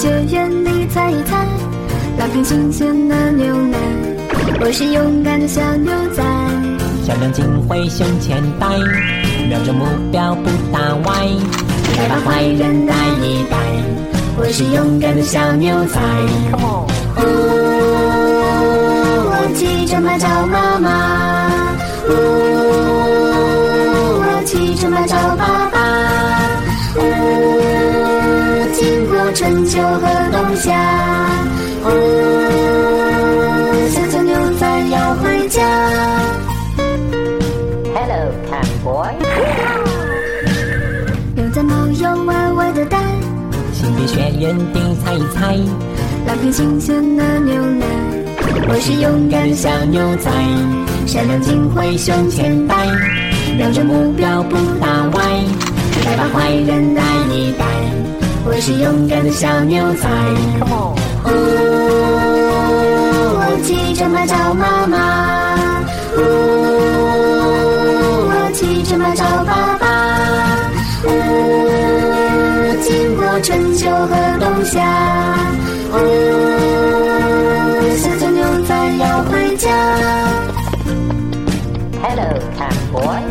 学原理猜一猜，那瓶新鲜的牛奶。我是勇敢的小牛仔，小亮金会胸前带，瞄准目标不打歪，来把坏人带一带。我是勇敢的小牛仔。呜，我骑着马找妈妈。呜，我骑着马找爸爸。春秋和冬夏。呜，小小牛仔要回家。Hello, cat boy。牛仔猫有歪歪的蛋，心理学原理猜一猜，来瓶新鲜的牛奶。我是勇敢的小牛仔，善良金挥胸前带，瞄准目标不打歪，来把坏人带一带。我是勇敢的小牛仔。呜，我骑着马找妈妈。呜，我骑着马找爸爸。呜，经过春秋和冬夏。呜，小小牛仔要回家。Hello, cat boy。